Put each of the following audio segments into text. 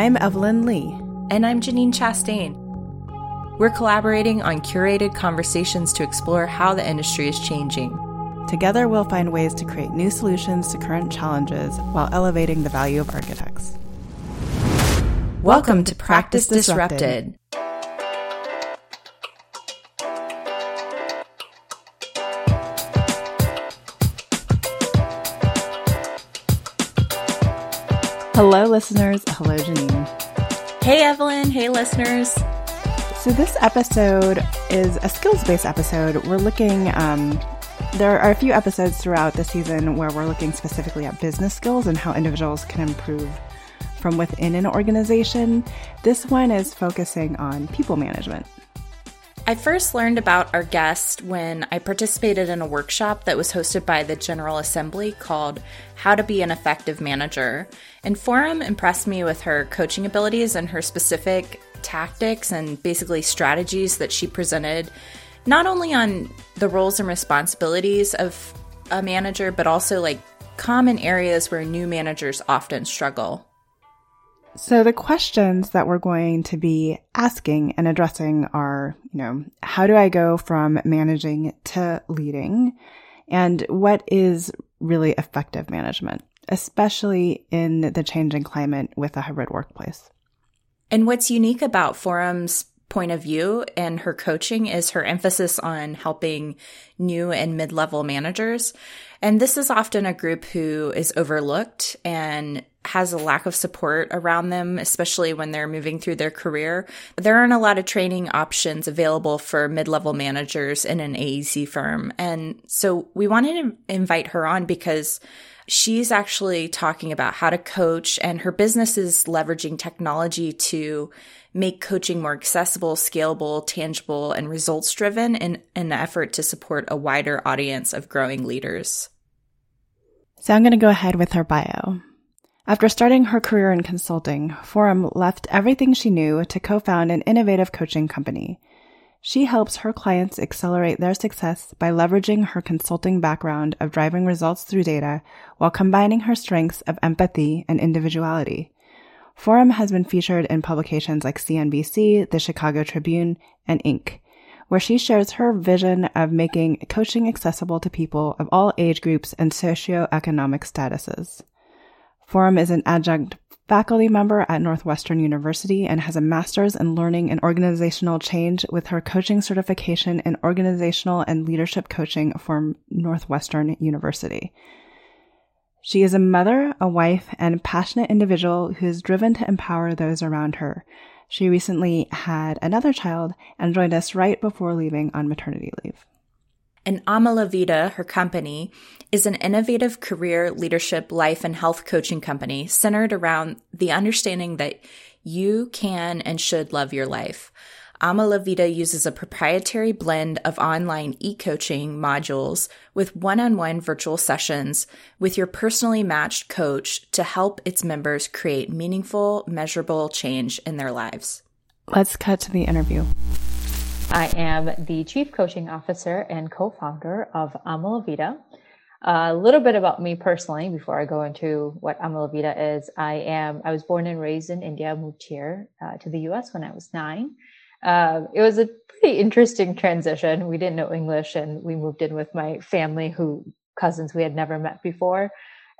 I'm Evelyn Lee. And I'm Janine Chastain. We're collaborating on curated conversations to explore how the industry is changing. Together, we'll find ways to create new solutions to current challenges while elevating the value of architects. Welcome, Welcome to Practice, Practice Disrupted. Disrupted. Hello, listeners. Hello, Janine. Hey, Evelyn. Hey, listeners. So, this episode is a skills based episode. We're looking, um, there are a few episodes throughout the season where we're looking specifically at business skills and how individuals can improve from within an organization. This one is focusing on people management. I first learned about our guest when I participated in a workshop that was hosted by the General Assembly called How to Be an Effective Manager. And Forum impressed me with her coaching abilities and her specific tactics and basically strategies that she presented, not only on the roles and responsibilities of a manager, but also like common areas where new managers often struggle. So the questions that we're going to be asking and addressing are, you know, how do I go from managing to leading? And what is really effective management, especially in the changing climate with a hybrid workplace? And what's unique about Forum's point of view and her coaching is her emphasis on helping new and mid level managers. And this is often a group who is overlooked and has a lack of support around them, especially when they're moving through their career. There aren't a lot of training options available for mid level managers in an AEC firm. And so we wanted to invite her on because she's actually talking about how to coach, and her business is leveraging technology to make coaching more accessible, scalable, tangible, and results driven in an effort to support a wider audience of growing leaders. So I'm going to go ahead with her bio. After starting her career in consulting, Forum left everything she knew to co-found an innovative coaching company. She helps her clients accelerate their success by leveraging her consulting background of driving results through data while combining her strengths of empathy and individuality. Forum has been featured in publications like CNBC, the Chicago Tribune, and Inc., where she shares her vision of making coaching accessible to people of all age groups and socioeconomic statuses. Forum is an adjunct faculty member at Northwestern University and has a master's in learning and organizational change with her coaching certification in organizational and leadership coaching from Northwestern University. She is a mother, a wife, and passionate individual who is driven to empower those around her. She recently had another child and joined us right before leaving on maternity leave. And Ama La Vida, her company, is an innovative career, leadership, life, and health coaching company centered around the understanding that you can and should love your life. Ama La Vida uses a proprietary blend of online e-coaching modules with one-on-one virtual sessions with your personally matched coach to help its members create meaningful, measurable change in their lives. Let's cut to the interview. I am the Chief Coaching Officer and co-founder of Ama La Vida. A little bit about me personally before I go into what Ama La Vida is. I am I was born and raised in India, moved here uh, to the US when I was nine. Uh, it was a pretty interesting transition. We didn't know English and we moved in with my family who cousins we had never met before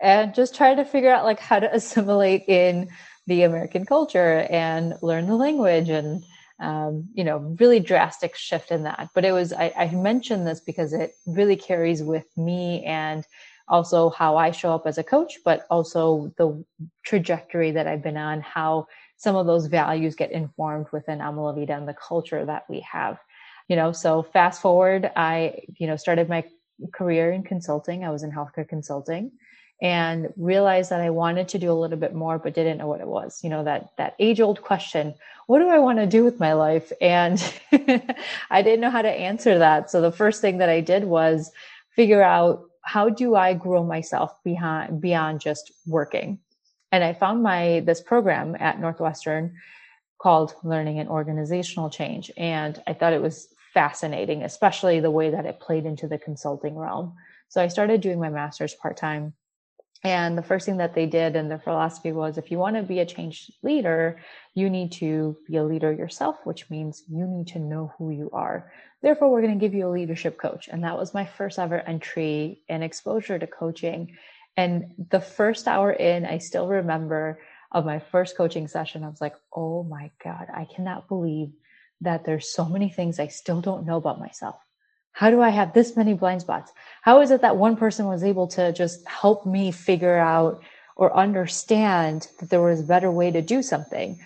and just tried to figure out like how to assimilate in the American culture and learn the language and um, you know, really drastic shift in that. But it was, I, I mentioned this because it really carries with me and also how I show up as a coach, but also the trajectory that I've been on, how some of those values get informed within Ama La Vida and the culture that we have. You know, so fast forward, I, you know, started my career in consulting. I was in healthcare consulting and realized that I wanted to do a little bit more, but didn't know what it was. You know, that, that age old question, what do I want to do with my life? And I didn't know how to answer that. So the first thing that I did was figure out how do I grow myself behind, beyond just working? And I found my, this program at Northwestern called Learning and Organizational Change. And I thought it was fascinating, especially the way that it played into the consulting realm. So I started doing my master's part time And the first thing that they did in their philosophy was if you want to be a change leader, you need to be a leader yourself, which means you need to know who you are. Therefore, we're going to give you a leadership coach. And that was my first ever entry and exposure to coaching. And the first hour in, I still remember of my first coaching session, I was like, oh my God, I cannot believe that there's so many things I still don't know about myself. How do I have this many blind spots? How is it that one person was able to just help me figure out or understand that there was a better way to do something?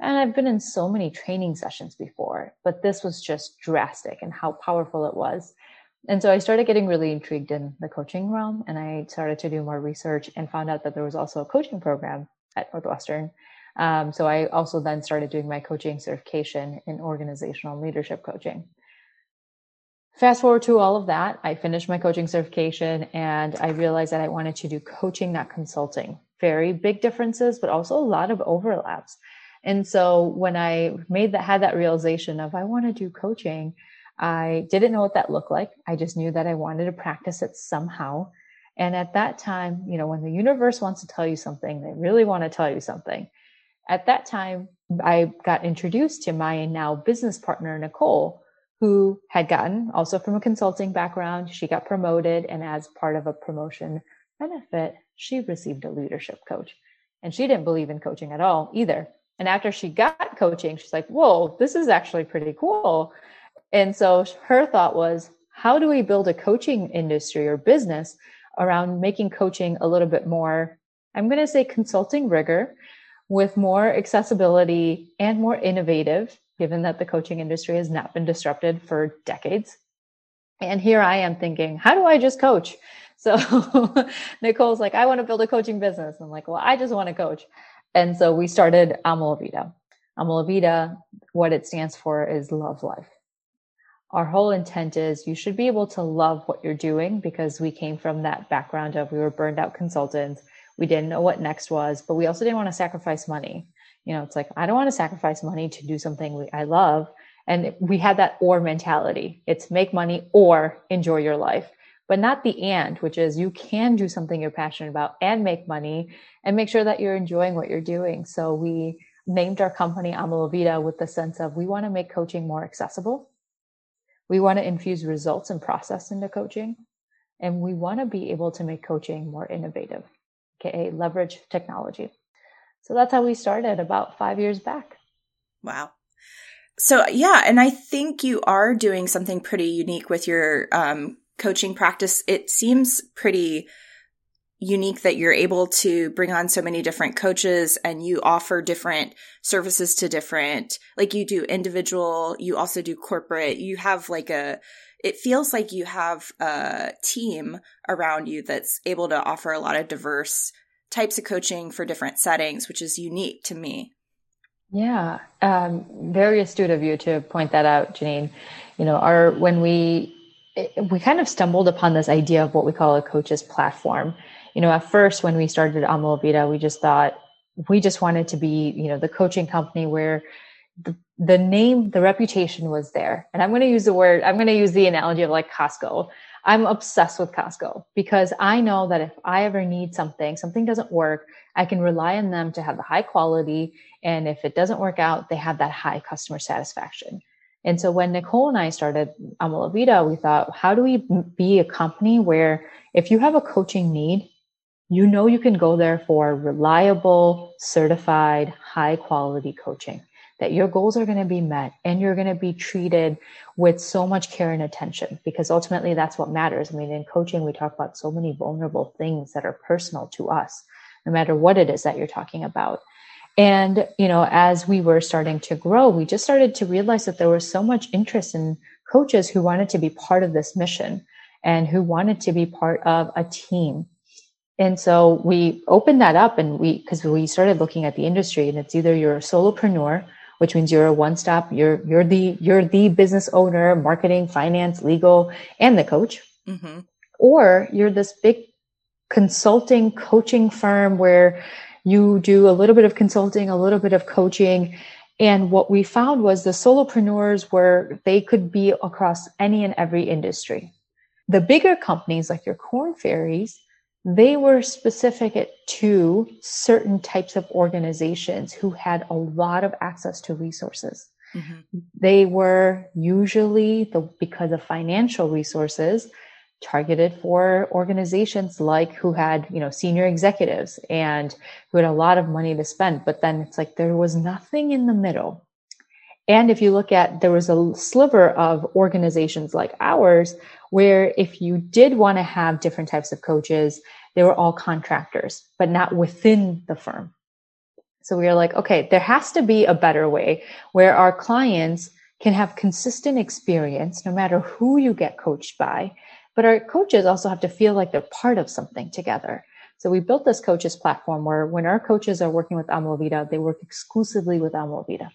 And I've been in so many training sessions before, but this was just drastic and how powerful it was. And so I started getting really intrigued in the coaching realm and I started to do more research and found out that there was also a coaching program at Northwestern. Um, so I also then started doing my coaching certification in organizational leadership coaching. Fast forward to all of that, I finished my coaching certification and I realized that I wanted to do coaching, not consulting. Very big differences, but also a lot of overlaps. And so when I made that, had that realization of I want to do coaching, I didn't know what that looked like. I just knew that I wanted to practice it somehow. And at that time, you know, when the universe wants to tell you something, they really want to tell you something. At that time, I got introduced to my now business partner, Nicole, who had gotten also from a consulting background. She got promoted, and as part of a promotion benefit, she received a leadership coach. And she didn't believe in coaching at all either. And after she got coaching, she's like, whoa, this is actually pretty cool. And so her thought was, how do we build a coaching industry or business around making coaching a little bit more, I'm going to say consulting rigor with more accessibility and more innovative, given that the coaching industry has not been disrupted for decades. And here I am thinking, how do I just coach? So Nicole's like, I want to build a coaching business. I'm like, well, I just want to coach. And so we started. Ama La Vida, what it stands for is love life. Our whole intent is you should be able to love what you're doing because we came from that background of we were burned out consultants. We didn't know what next was, but we also didn't want to sacrifice money. You know, it's like, I don't want to sacrifice money to do something I love. And we had that or mentality. It's make money or enjoy your life but not the and, which is you can do something you're passionate about and make money and make sure that you're enjoying what you're doing. So we named our company Ama La Vida with the sense of we want to make coaching more accessible. We want to infuse results and process into coaching. And we want to be able to make coaching more innovative, aka leverage technology. So that's how we started about five years back. Wow. So yeah, and I think you are doing something pretty unique with your um, coaching practice, it seems pretty unique that you're able to bring on so many different coaches and you offer different services to different, like you do individual, you also do corporate, you have like a, it feels like you have a team around you that's able to offer a lot of diverse types of coaching for different settings, which is unique to me. Yeah, um, very astute of you to point that out, Janine. You know, our when we we kind of stumbled upon this idea of what we call a coach's platform. You know, at first when we started Ama La Vida, we just thought we just wanted to be, you know, the coaching company where the, the name, the reputation was there. And I'm going to use the word, I'm going to use the analogy of like Costco. I'm obsessed with Costco because I know that if I ever need something, something doesn't work, I can rely on them to have the high quality. And if it doesn't work out, they have that high customer satisfaction. And so when Nicole and I started Ama La Vida, we thought, how do we be a company where if you have a coaching need, you know you can go there for reliable, certified, high quality coaching, that your goals are going to be met and you're going to be treated with so much care and attention because ultimately that's what matters. I mean, in coaching, we talk about so many vulnerable things that are personal to us, no matter what it is that you're talking about. And, you know, as we were starting to grow, we just started to realize that there was so much interest in coaches who wanted to be part of this mission and who wanted to be part of a team. And so we opened that up and we, cause we started looking at the industry and it's either you're a solopreneur, which means you're a one-stop, you're, you're the, you're the business owner, marketing, finance, legal, and the coach. Mm-hmm. Or you're this big consulting coaching firm where you do a little bit of consulting, a little bit of coaching. And what we found was the solopreneurs were, they could be across any and every industry. The bigger companies like your Korn Ferrys, they were specific to certain types of organizations who had a lot of access to resources. Mm-hmm. They were usually the, because of financial resources targeted for organizations like who had, you know, senior executives and who had a lot of money to spend. But then it's like there was nothing in the middle. And if you look at, there was a sliver of organizations like ours where if you did want to have different types of coaches, they were all contractors, but not within the firm. So we were like, okay, there has to be a better way where our clients can have consistent experience no matter who you get coached by. But our coaches also have to feel like they're part of something together. So we built this coaches platform where when our coaches are working with Ama La Vida, they work exclusively with Ama La Vida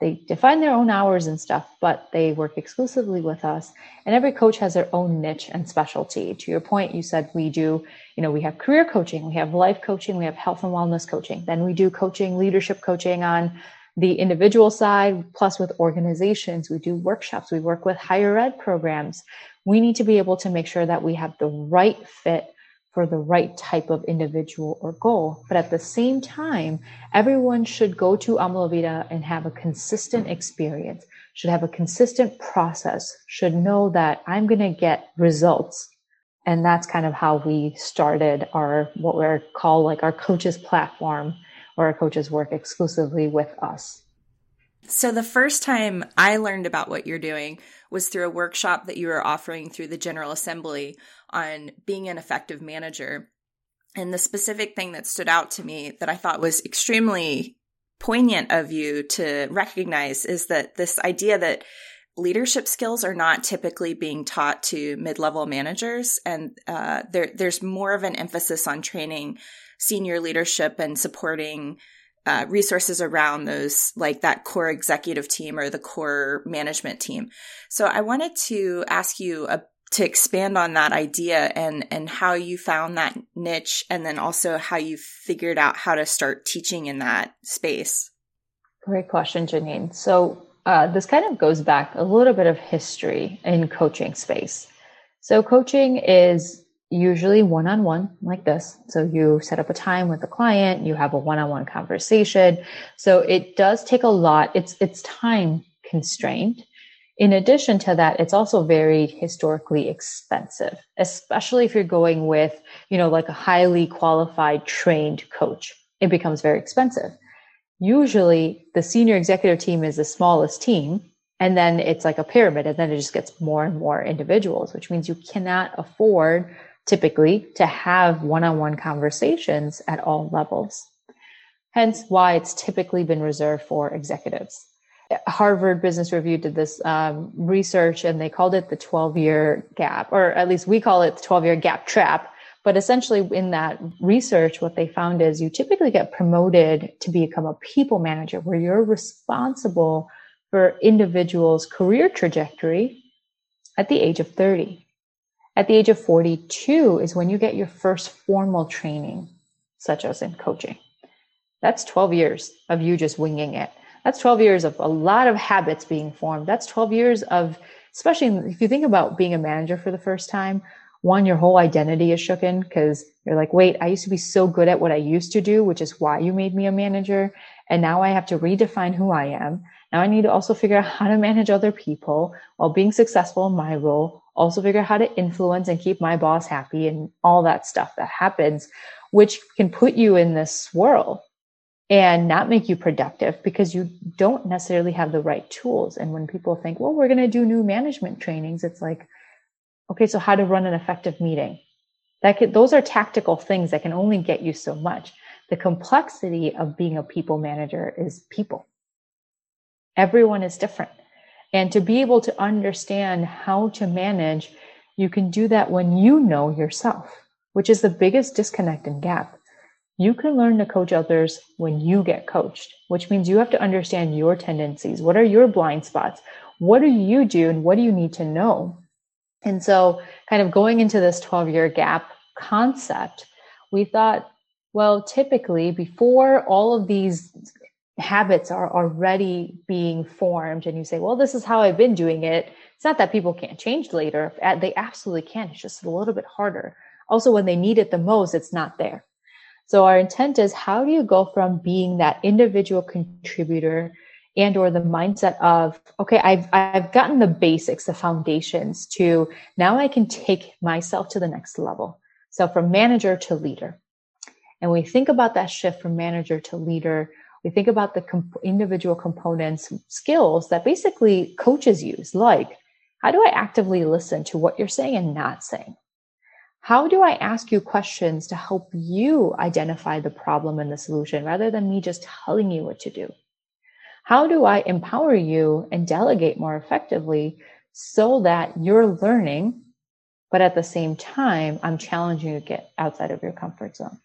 they define their own hours and stuff, but they work exclusively with us. And every coach has their own niche and specialty. To your point, you said we do, you know, we have career coaching, we have life coaching, we have health and wellness coaching. Then we do coaching, leadership coaching on the individual side, plus with organizations. We do workshops, we work with higher ed programs. We need to be able to make sure that we have the right fit for the right type of individual or goal. But at the same time, everyone should go to Ama La Vida and have a consistent experience, should have a consistent process, should know that I'm going to get results. And that's kind of how we started our, what we're called like our coaches platform, where our coaches work exclusively with us. So the first time I learned about what you're doing was through a workshop that you were offering through the General Assembly on being an effective manager. And the specific thing that stood out to me that I thought was extremely poignant of you to recognize is that this idea that leadership skills are not typically being taught to mid-level managers and uh, there, there's more of an emphasis on training senior leadership and supporting uh, resources around those like that core executive team or the core management team. So i wanted to ask you a, to expand on that idea and and how you found that niche and then also how you figured out how to start teaching in that space. Great question janine. So uh, this kind of goes back a little bit of history in coaching space. So coaching is usually one-on-one like this so you set up a time with the client you have a one-on-one conversation so it does take a lot it's it's time constrained in addition to that, it's also very historically expensive, especially if you're going with, you know, like a highly qualified trained coach. It becomes very expensive. Usually the senior executive team is the smallest team. And then it's like a pyramid and then it just gets more and more individuals, which means you cannot afford typically to have one-on-one conversations at all levels. Hence why it's typically been reserved for executives. Harvard Business Review did this um, research and they called it the 12 year gap, or at least we call it the 12 year gap trap. But essentially, in that research, what they found is you typically get promoted to become a people manager where you're responsible for individuals' career trajectory at the age of 30. At the age of 42 is when you get your first formal training, such as in coaching. That's 12 years of you just winging it that's 12 years of a lot of habits being formed. That's 12 years of, especially if you think about being a manager for the first time, one, your whole identity is shooken because you're like, wait, I used to be so good at what I used to do, which is why you made me a manager. And now I have to redefine who I am. Now I need to also figure out how to manage other people while being successful in my role. Also figure out how to influence and keep my boss happy and all that stuff that happens, which can put you in this swirl and not make you productive because you don't necessarily have the right tools. And when people think, well, we're going to do new management trainings, it's like, okay, so how to run an effective meeting? That could, those are tactical things that can only get you so much. The complexity of being a people manager is people. Everyone is different. And to be able to understand how to manage, you can do that when you know yourself, which is the biggest disconnect and gap you can learn to coach others when you get coached, which means you have to understand your tendencies. What are your blind spots? What do you do and what do you need to know? And so, kind of going into this 12 year gap concept, we thought, well, typically before all of these habits are already being formed, and you say, well, this is how I've been doing it. It's not that people can't change later. Uh, they absolutely can. It's just a little bit harder Also, when they need it the most, it's not there. So our intent is how do you go from being that individual contributor and or the mindset of okay i've i've gotten the basics the foundations to now i can take myself to the next level so from manager to leader and we think about that shift from manager to leader we think about the comp- individual components skills that basically coaches use like how do i actively listen to what you're saying and not saying how do i ask you questions to help you identify the problem and the solution rather than me just telling you what to do how do I empower you and delegate more effectively so that you're learning, but at the same time, I'm challenging you to get outside of your comfort zone?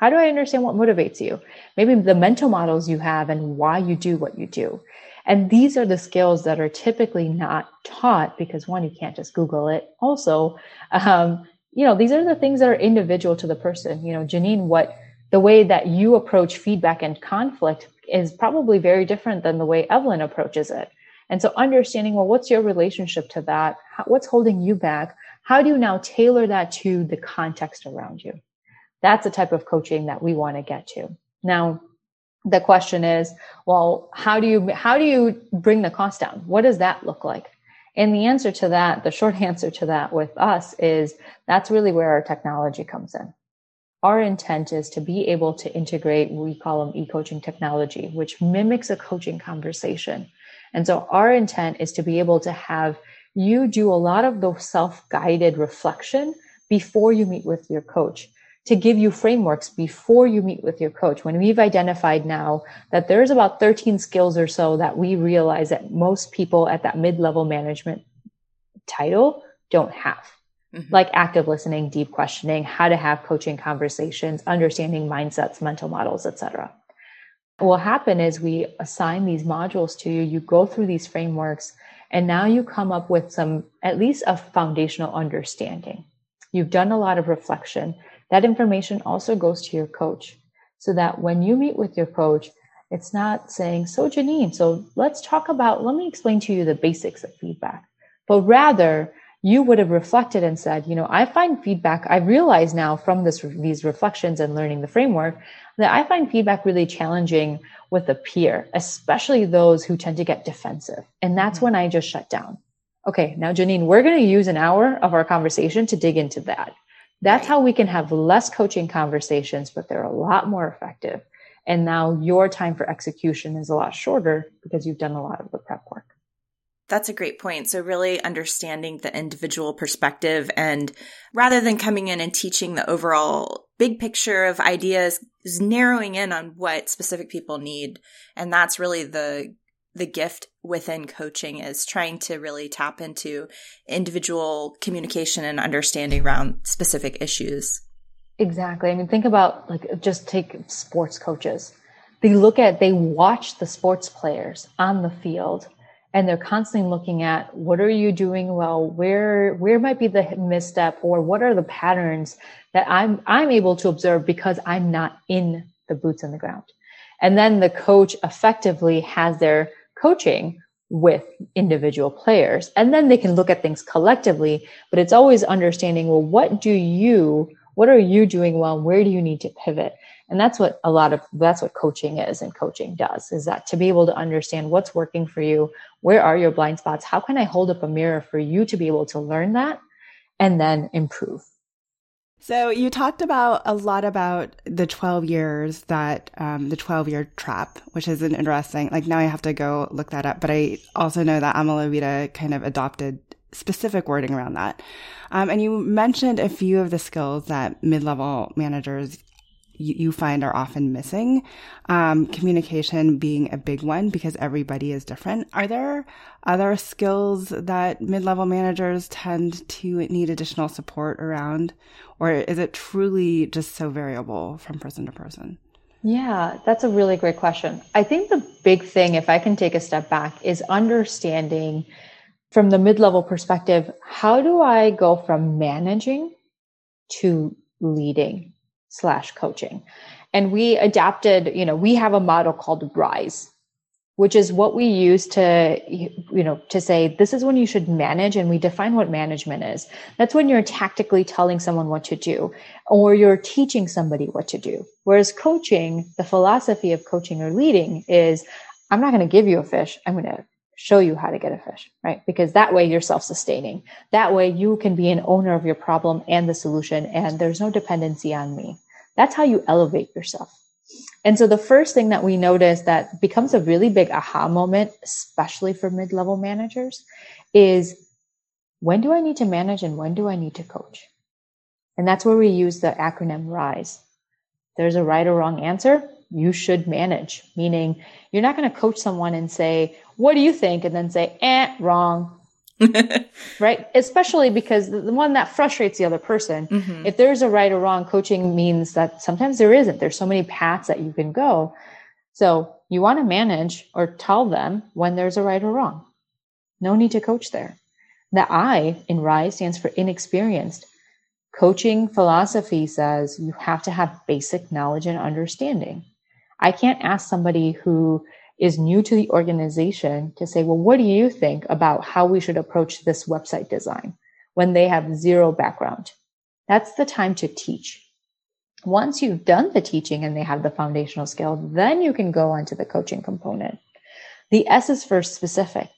How do I understand what motivates you? Maybe the mental models you have and why you do what you do. And these are the skills that are typically not taught because one, you can't just Google it. Also, um, you know, these are the things that are individual to the person. You know, Janine, what the way that you approach feedback and conflict is probably very different than the way Evelyn approaches it. And so understanding, well, what's your relationship to that? What's holding you back? How do you now tailor that to the context around you? That's the type of coaching that we want to get to. Now, the question is, well, how do you, how do you bring the cost down? What does that look like? And the answer to that, the short answer to that with us is that's really where our technology comes in our intent is to be able to integrate we call them e-coaching technology which mimics a coaching conversation and so our intent is to be able to have you do a lot of the self-guided reflection before you meet with your coach to give you frameworks before you meet with your coach when we've identified now that there's about 13 skills or so that we realize that most people at that mid-level management title don't have mm-hmm. like active listening, deep questioning, how to have coaching conversations, understanding mindsets, mental models, etc. What will happen is we assign these modules to you, you go through these frameworks, and now you come up with some, at least a foundational understanding. You've done a lot of reflection. That information also goes to your coach so that when you meet with your coach, it's not saying, So, Janine, so let's talk about, let me explain to you the basics of feedback, but rather, you would have reflected and said, you know, I find feedback, I realize now from this, these reflections and learning the framework that I find feedback really challenging with a peer, especially those who tend to get defensive. And that's mm-hmm. when I just shut down. Okay. Now, Janine, we're going to use an hour of our conversation to dig into that. That's how we can have less coaching conversations, but they're a lot more effective. And now your time for execution is a lot shorter because you've done a lot of the prep work. That's a great point. So really understanding the individual perspective and rather than coming in and teaching the overall big picture of ideas is narrowing in on what specific people need. And that's really the the gift within coaching is trying to really tap into individual communication and understanding around specific issues. Exactly. I mean, think about like just take sports coaches. They look at, they watch the sports players on the field and they're constantly looking at what are you doing well where where might be the misstep or what are the patterns that i'm i'm able to observe because i'm not in the boots on the ground and then the coach effectively has their coaching with individual players. And then they can look at things collectively but it's always understanding well what do you what are you doing well? Where do you need to pivot? And that's what a lot of that's what coaching is and coaching does is that to be able to understand what's working for you where are your blind spots? How can i hold up a mirror for you to be able to learn that and then improve so you talked about a lot about the 12 years that um, the 12 year trap, which is an interesting, like now I have to go look that up, but I also know that Ama La Vida kind of adopted specific wording around that. Um, and you mentioned a few of the skills that mid-level managers you, find are often missing. Um, communication being a big one because everybody is different. Are there other skills that mid-level managers tend to need additional support around, or is it truly just so variable from person to person? Yeah, that's a really great question. I think the big thing, if I can take a step back, is understanding from the mid level perspective how do I go from managing to leading? Slash coaching. And we adapted, you know, we have a model called RISE. which is what we use to you know to say this is when you should manage and we define what management is that's when you're tactically telling someone what to do or you're teaching somebody what to do whereas coaching the philosophy of coaching or leading is i'm not going to give you a fish i'm going to show you how to get a fish right because that way you're self-sustaining that way you can be an owner of your problem and the solution and there's no dependency on me that's how you elevate yourself and so the first thing that we notice that becomes a really big aha moment, especially for mid level managers, is when do I need to manage and when do I need to coach? And that's where we use the acronym RISE. There's a right or wrong answer. You should manage, meaning you're not going to coach someone and say, What do you think? And then say, Eh, wrong. right? Especially because the one that frustrates the other person. Mm-hmm. If there's a right or wrong, coaching means that sometimes there isn't. There's so many paths that you can go. So you want to manage or tell them when there's a right or wrong. No need to coach there. The I in RISE stands for inexperienced. Coaching philosophy says you have to have basic knowledge and understanding. I can't ask somebody who is new to the organization to say, well, what do you think about how we should approach this website design when they have zero background? That's the time to teach. Once you've done the teaching and they have the foundational skill, then you can go on to the coaching component. The S is for specific.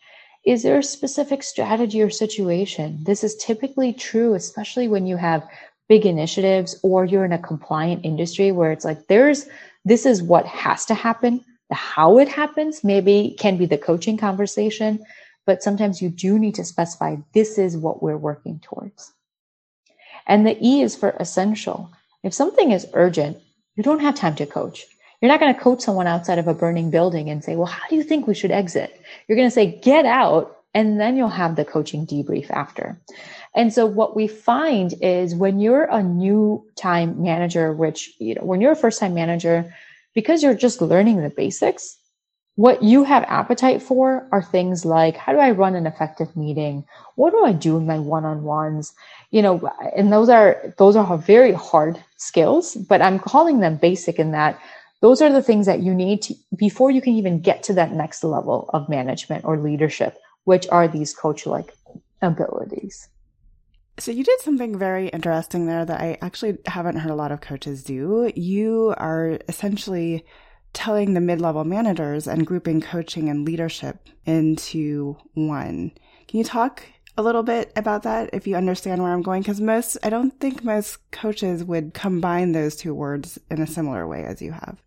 Is there a specific strategy or situation? This is typically true, especially when you have big initiatives or you're in a compliant industry where it's like, there's, this is what has to happen the how it happens maybe can be the coaching conversation, but sometimes you do need to specify this is what we're working towards. And the E is for essential. If something is urgent, you don't have time to coach. You're not going to coach someone outside of a burning building and say, well, how do you think we should exit? You're going to say, get out. And then you'll have the coaching debrief after. And so what we find is when you're a new time manager, which, you know, when you're a first time manager, because you're just learning the basics, what you have appetite for are things like how do I run an effective meeting? What do I do in my one-on-ones? You know, and those are those are very hard skills, but I'm calling them basic in that those are the things that you need to before you can even get to that next level of management or leadership, which are these coach-like abilities. So you did something very interesting there that I actually haven't heard a lot of coaches do. You are essentially telling the mid-level managers and grouping coaching and leadership into one. Can you talk a little bit about that if you understand where I'm going? Because most, I don't think most coaches would combine those two words in a similar way as you have.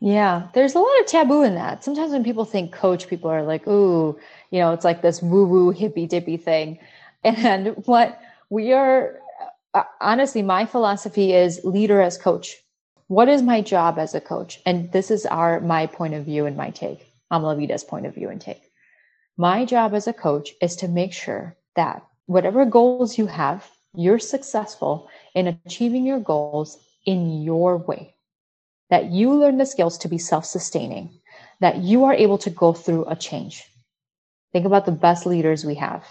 Yeah, there's a lot of taboo in that. Sometimes when people think coach, people are like, ooh, you know, it's like this woo woo hippy dippy thing. And what we are uh, honestly, my philosophy is leader as coach. What is my job as a coach? And this is our my point of view and my take. Ama La Vida's point of view and take. My job as a coach is to make sure that whatever goals you have, you're successful in achieving your goals in your way. That you learn the skills to be self-sustaining, that you are able to go through a change. Think about the best leaders we have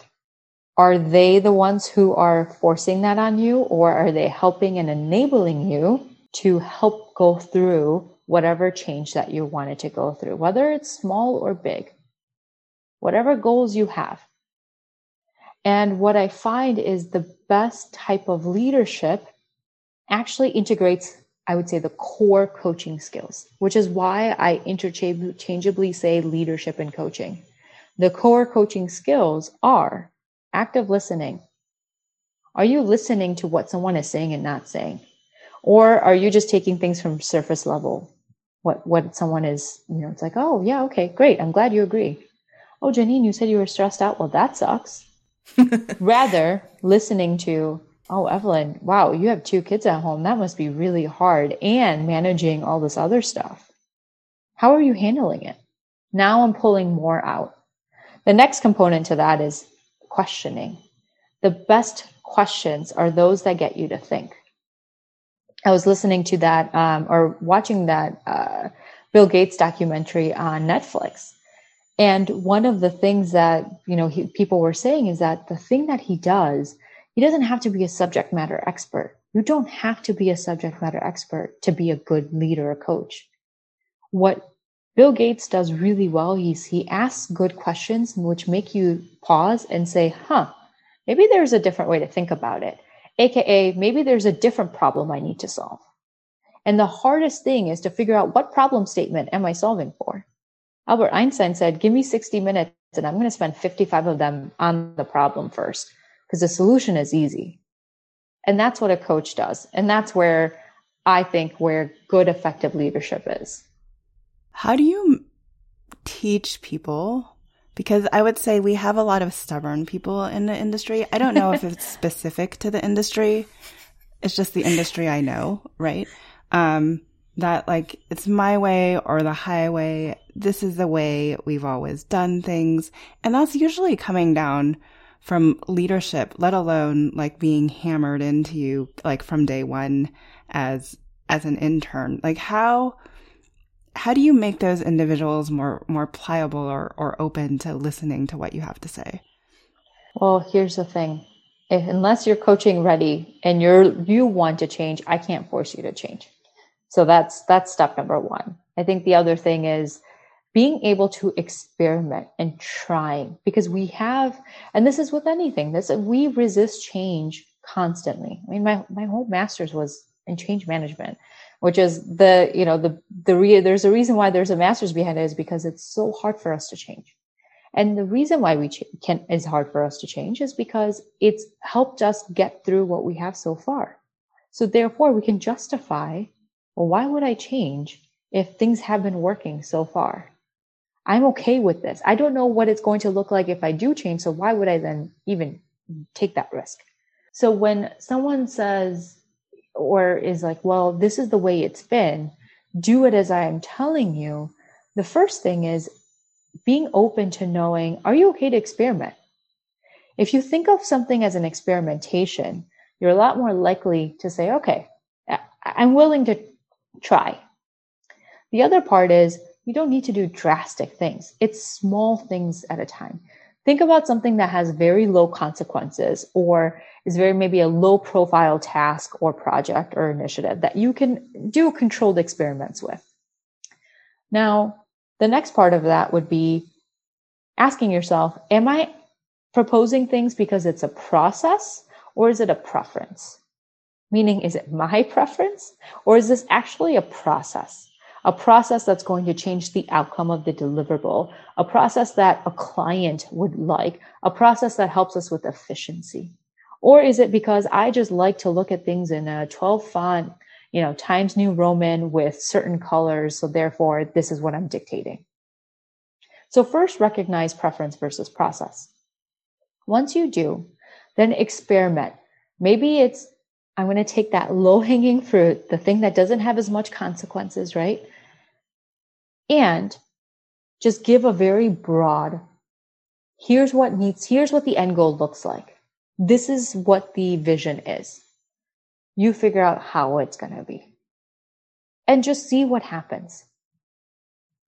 are they the ones who are forcing that on you or are they helping and enabling you to help go through whatever change that you wanted to go through, whether it's small or big, whatever goals you have. And what I find is the best type of leadership actually integrates, I would say, the core coaching skills, which is why I interchangeably say leadership and coaching. The core coaching skills are active listening. Are you listening to what someone is saying and not saying? Or are you just taking things from surface level? What, what someone is, you know, it's like, oh, yeah, okay, great. I'm glad you agree. Oh, Janine, you said you were stressed out. Well, that sucks. Rather, listening to, oh, Evelyn, wow, you have two kids at home. That must be really hard and managing all this other stuff. How are you handling it? Now I'm pulling more out. The next component to that is questioning. The best questions are those that get you to think. I was listening to that um, or watching that uh, Bill Gates documentary on Netflix. And one of the things that you know he, people were saying is that the thing that he does, he doesn't have to be a subject matter expert. You don't have to be a subject matter expert to be a good leader or coach. What Bill Gates does really well. He's, he asks good questions which make you pause and say, huh, maybe there's a different way to think about it. AKA, maybe there's a different problem I need to solve. And the hardest thing is to figure out what problem statement am I solving for? Albert Einstein said, give me 60 minutes and I'm going to spend 55 of them on the problem first because the solution is easy. And that's what a coach does. And that's where I think where good effective leadership is. How do you teach people? Because I would say we have a lot of stubborn people in the industry. I don't know if it's specific to the industry. It's just the industry I know, right? Um, that like it's my way or the highway. This is the way we've always done things. And that's usually coming down from leadership, let alone like being hammered into you like from day one as, as an intern. Like how, how do you make those individuals more, more pliable or, or open to listening to what you have to say? Well, here's the thing. If, unless you're coaching ready and you're, you want to change, I can't force you to change. So that's, that's step number one. I think the other thing is being able to experiment and trying because we have, and this is with anything, this, we resist change constantly. I mean, my, my whole master's was in change management, which is the, you know, the, the, re, there's a reason why there's a master's behind it is because it's so hard for us to change. And the reason why we ch- can, is hard for us to change is because it's helped us get through what we have so far. So therefore we can justify well, why would I change if things have been working so far? I'm okay with this. I don't know what it's going to look like if I do change. So why would I then even take that risk? So when someone says, or is like, well, this is the way it's been, do it as I am telling you. The first thing is being open to knowing, are you okay to experiment? If you think of something as an experimentation, you're a lot more likely to say, okay, I'm willing to try. The other part is you don't need to do drastic things. It's small things at a time. Think about something that has very low consequences or is very maybe a low profile task or project or initiative that you can do controlled experiments with. Now, the next part of that would be asking yourself, am I proposing things because it's a process or is it a preference? Meaning, is it my preference or is this actually a process? A process that's going to change the outcome of the deliverable, a process that a client would like, a process that helps us with efficiency. Or is it because I just like to look at things in a 12 font, you know, Times New Roman with certain colors. So therefore, this is what I'm dictating. So first recognize preference versus process. Once you do, then experiment. Maybe it's I'm going to take that low hanging fruit, the thing that doesn't have as much consequences, right? And just give a very broad, here's what needs, here's what the end goal looks like. This is what the vision is. You figure out how it's going to be and just see what happens.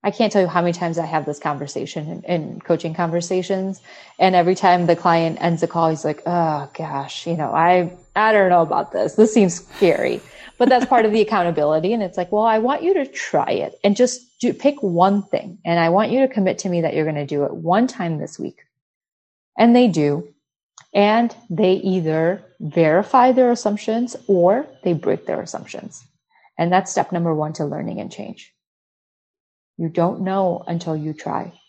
I can't tell you how many times I have this conversation in, in, coaching conversations. And every time the client ends the call, he's like, Oh gosh, you know, I, I don't know about this. This seems scary, but that's part of the accountability. And it's like, well, I want you to try it and just do, pick one thing. And I want you to commit to me that you're going to do it one time this week. And they do. And they either verify their assumptions or they break their assumptions. And that's step number one to learning and change. You don't know until you try.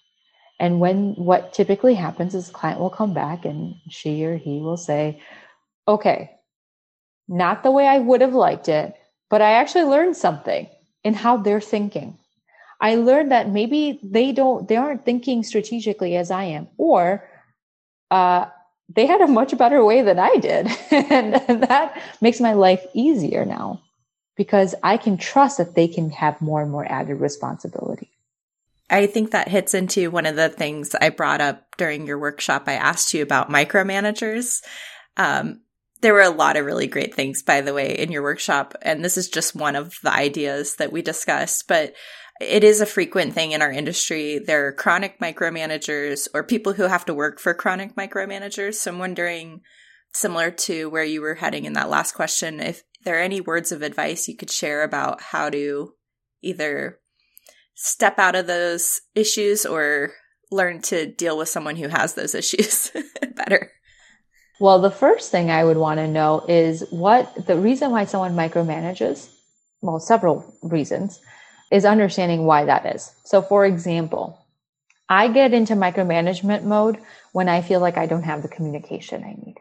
And when what typically happens is client will come back and she or he will say, okay, not the way I would have liked it, but I actually learned something in how they're thinking. I learned that maybe they don't, they aren't thinking strategically as I am, or, uh, they had a much better way than I did. and, and that makes my life easier now because I can trust that they can have more and more added responsibility. I think that hits into one of the things I brought up during your workshop. I asked you about micromanagers. Um, there were a lot of really great things, by the way, in your workshop. And this is just one of the ideas that we discussed, but it is a frequent thing in our industry. There are chronic micromanagers or people who have to work for chronic micromanagers. So I'm wondering, similar to where you were heading in that last question, if there any words of advice you could share about how to either step out of those issues or learn to deal with someone who has those issues better? Well, the first thing I would want to know is what the reason why someone micromanages, well, several reasons, is understanding why that is. So, for example, I get into micromanagement mode when I feel like I don't have the communication I need.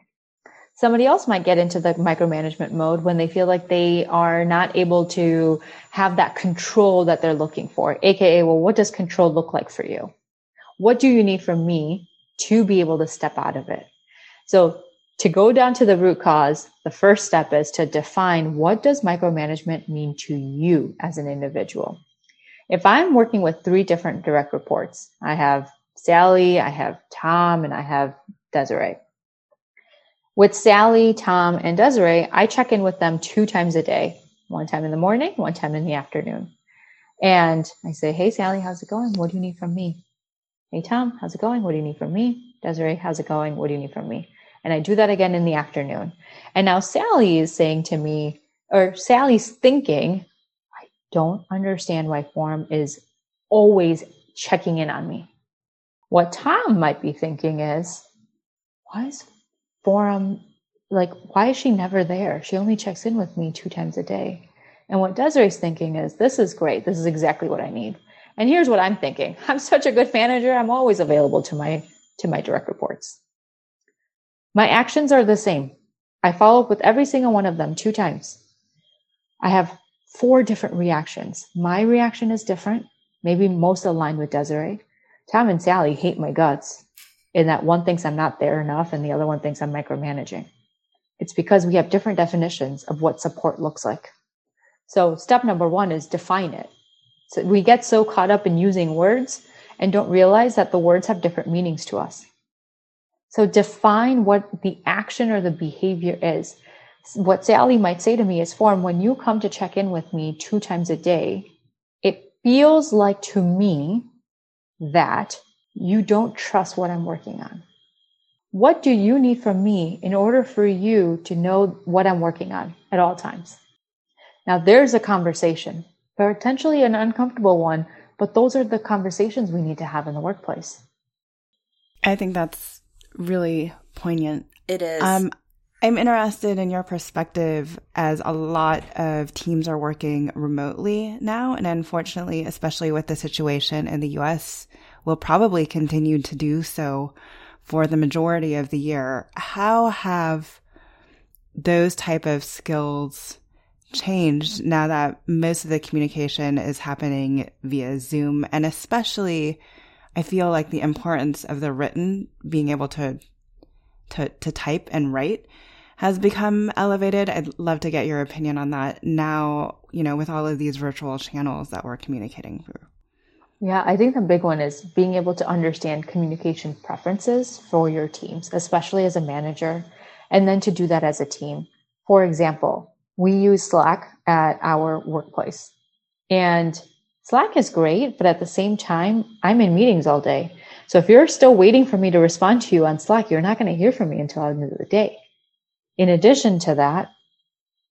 Somebody else might get into the micromanagement mode when they feel like they are not able to have that control that they're looking for. AKA, well, what does control look like for you? What do you need from me to be able to step out of it? So to go down to the root cause, the first step is to define what does micromanagement mean to you as an individual? If I'm working with three different direct reports, I have Sally, I have Tom, and I have Desiree. With Sally, Tom, and Desiree, I check in with them two times a day, one time in the morning, one time in the afternoon. And I say, Hey, Sally, how's it going? What do you need from me? Hey, Tom, how's it going? What do you need from me? Desiree, how's it going? What do you need from me? And I do that again in the afternoon. And now Sally is saying to me, or Sally's thinking, I don't understand why Forum is always checking in on me. What Tom might be thinking is, why is Forum like why is she never there? She only checks in with me two times a day. And what desiree's thinking is this is great. This is exactly what i need. And here's what i'm thinking. I'm such a good manager. I'm always available to my to my direct reports. My actions are the same. I follow up with every single one of them two times. I have four different reactions. My reaction is different maybe most aligned with desiree. Tom and sally hate my guts and that one thinks I'm not there enough and the other one thinks I'm micromanaging. It's because we have different definitions of what support looks like. So step number one is define it. So we get so caught up in using words and don't realize that the words have different meanings to us. So define what the action or the behavior is. What Sally might say to me is, Forum, when you come to check in with me two times a day, it feels like to me that you don't trust what I'm working on. What do you need from me in order for you to know what I'm working on at all times? Now, there's a conversation, potentially an uncomfortable one, but those are the conversations we need to have in the workplace. I think that's really poignant. It is. Um, I'm interested in your perspective as a lot of teams are working remotely now. And unfortunately, especially with the situation in the US, will probably continue to do so for the majority of the year. How have those type of skills changed now that most of the communication is happening via Zoom and especially I feel like the importance of the written being able to to to type and write has become elevated. I'd love to get your opinion on that now, you know, with all of these virtual channels that we're communicating through. Yeah, I think the big one is being able to understand communication preferences for your teams, especially as a manager, and then to do that as a team. For example, we use Slack at our workplace and Slack is great, but at the same time, I'm in meetings all day. So if you're still waiting for me to respond to you on Slack, you're not going to hear from me until the end of the day. In addition to that,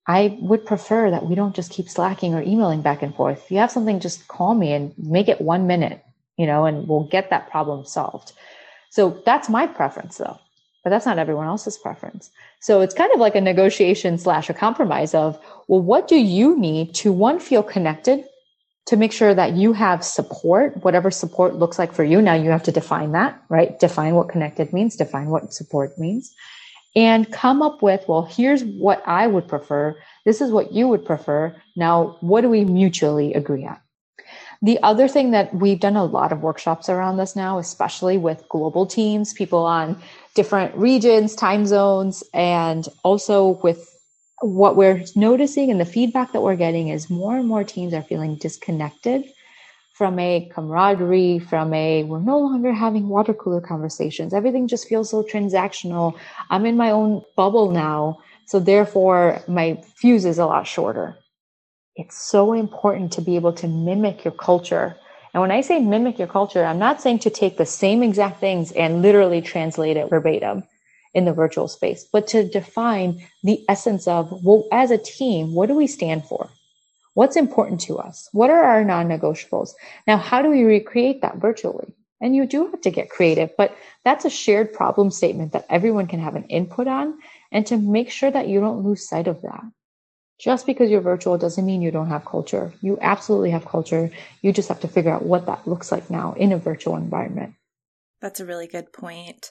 I would prefer that we don't just keep slacking or emailing back and forth. If you have something, just call me and make it one minute, you know, and we'll get that problem solved. So that's my preference though, but that's not everyone else's preference. So it's kind of like a negotiation slash a compromise of, well, what do you need to one, feel connected to make sure that you have support, whatever support looks like for you. Now you have to define that, right? Define what connected means, define what support means and come up with, well, here's what I would prefer. This is what you would prefer. Now, what do we mutually agree on? The other thing that we've done a lot of workshops around this now, especially with global teams, people on different regions, time zones, and also with what we're noticing and the feedback that we're getting is more and more teams are feeling disconnected from a camaraderie, from a we're no longer having water cooler conversations. Everything just feels so transactional. I'm in my own bubble now. So therefore my fuse is a lot shorter. It's so important to be able to mimic your culture. And when I say mimic your culture, I'm not saying to take the same exact things and literally translate it verbatim in the virtual space, but to define the essence of, well, as a team, what do we stand for? What's important to us? What are our non negotiables? Now, how do we recreate that virtually? And you do have to get creative, but that's a shared problem statement that everyone can have an input on and to make sure that you don't lose sight of that. Just because you're virtual doesn't mean you don't have culture. You absolutely have culture. You just have to figure out what that looks like now in a virtual environment. That's a really good point.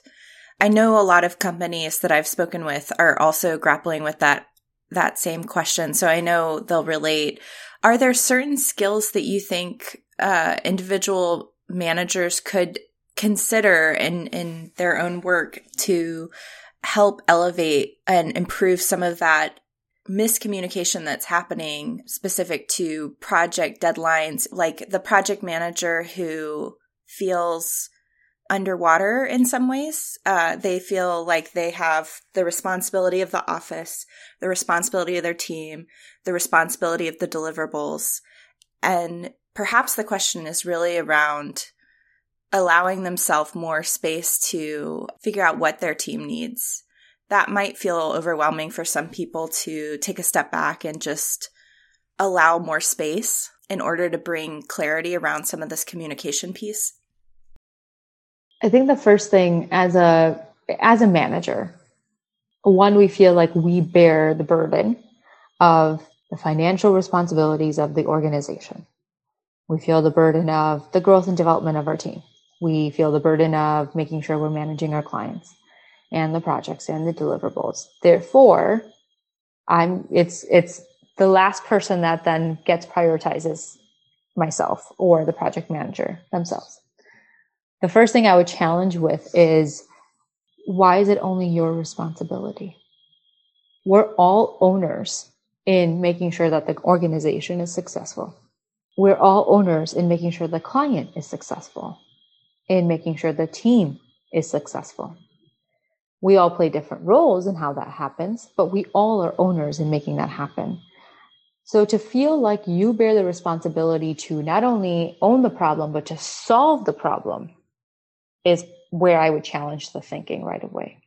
I know a lot of companies that I've spoken with are also grappling with that that same question. So I know they'll relate. Are there certain skills that you think uh, individual managers could consider in in their own work to help elevate and improve some of that miscommunication that's happening specific to project deadlines, like the project manager who feels underwater in some ways. Uh, they feel like they have the responsibility of the office, the responsibility of their team, the responsibility of the deliverables. And perhaps the question is really around allowing themselves more space to figure out what their team needs that might feel overwhelming for some people to take a step back and just allow more space in order to bring clarity around some of this communication piece? I think the first thing as a as a manager, one we feel like we bear the burden of the financial responsibilities of the organization. We feel the burden of the growth and development of our team. We feel the burden of making sure we're managing our clients and the projects and the deliverables. Therefore, I'm it's it's the last person that then gets prioritizes myself or the project manager themselves. The first thing I would challenge with is why is it only your responsibility? We're all owners in making sure that the organization is successful. We're all owners in making sure the client is successful, in making sure the team is successful. We all play different roles in how that happens, but we all are owners in making that happen. So to feel like you bear the responsibility to not only own the problem, but to solve the problem is where I would challenge the thinking right away.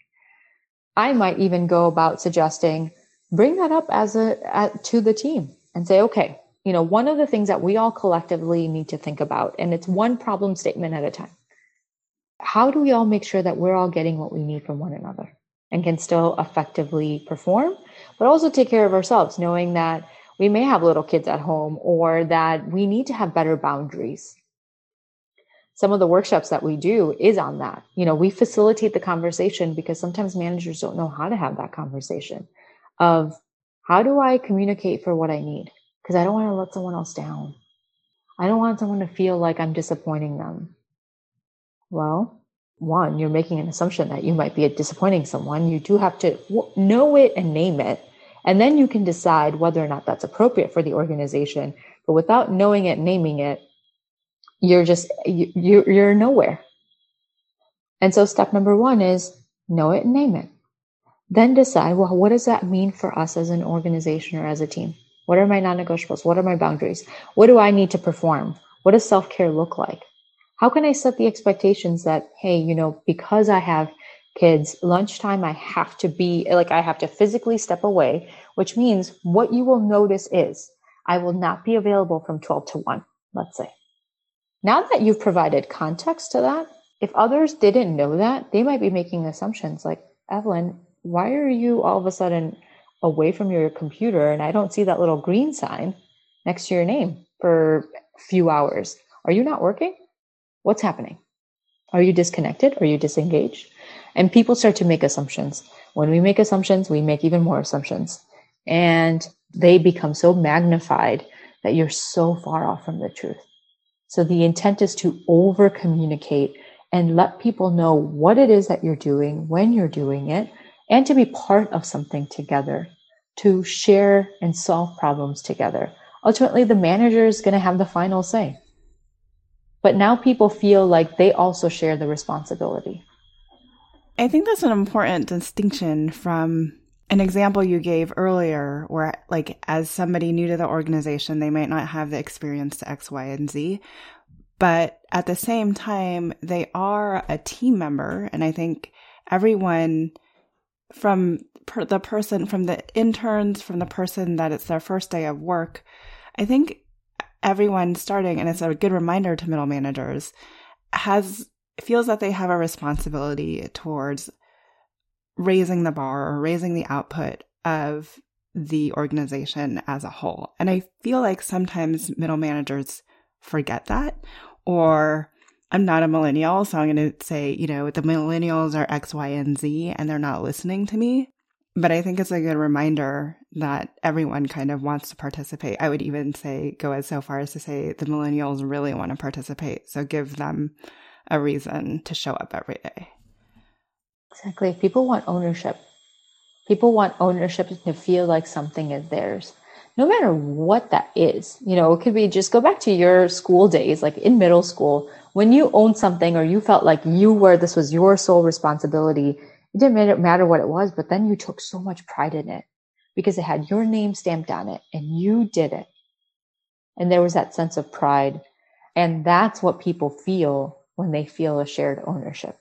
I might even go about suggesting bring that up as a to the team and say, okay, you know, one of the things that we all collectively need to think about, and it's one problem statement at a time how do we all make sure that we're all getting what we need from one another and can still effectively perform, but also take care of ourselves, knowing that we may have little kids at home or that we need to have better boundaries. Some of the workshops that we do is on that. You know, we facilitate the conversation because sometimes managers don't know how to have that conversation of how do I communicate for what I need? Because I don't want to let someone else down. I don't want someone to feel like I'm disappointing them. Well, one, you're making an assumption that you might be disappointing someone. You do have to know it and name it. And then you can decide whether or not that's appropriate for the organization. But without knowing it, naming it, you're just, you, you're nowhere. And so step number one is know it and name it. Then decide, well, what does that mean for us as an organization or as a team? What are my non negotiables? What are my boundaries? What do I need to perform? What does self care look like? how can I set the expectations that, hey, you know, because I have kids, lunchtime, I have to be like, I have to physically step away, which means what you will notice is I will not be available from 12 to 1, let's say. Now that you've provided context to that, if others didn't know that, they might be making assumptions like, Evelyn, why are you all of a sudden away from your computer and I don't see that little green sign next to your name for a few hours? Are you not working? What's happening? Are you disconnected? Are you disengaged? And people start to make assumptions. When we make assumptions, we make even more assumptions. And they become so magnified that you're so far off from the truth. So the intent is to over communicate and let people know what it is that you're doing, when you're doing it, and to be part of something together, to share and solve problems together. Ultimately, the manager is going to have the final say. But now people feel like they also share the responsibility. I think that's an important distinction from an example you gave earlier, where, like, as somebody new to the organization, they might not have the experience to X, Y, and Z. But at the same time, they are a team member. And I think everyone from per- the person, from the interns, from the person that it's their first day of work, I think everyone starting, and it's a good reminder to middle managers, has feels that they have a responsibility towards raising the bar or raising the output of the organization as a whole. And I feel like sometimes middle managers forget that or I'm not a millennial, so I'm going to say, you know, the millennials are X, Y, and Z, and they're not listening to me. But I think it's a good reminder that everyone kind of wants to participate. I would even say, go as so far as to say the millennials really want to participate. So give them a reason to show up every day. Exactly. People want ownership. People want ownership to feel like something is theirs no matter what that is. You know, it could be just go back to your school days, like in middle school, when you owned something or you felt like you were, this was your sole responsibility. It didn't matter what it was, but then you took so much pride in it because it had your name stamped on it and you did it. And there was that sense of pride. And that's what people feel when they feel a shared ownership.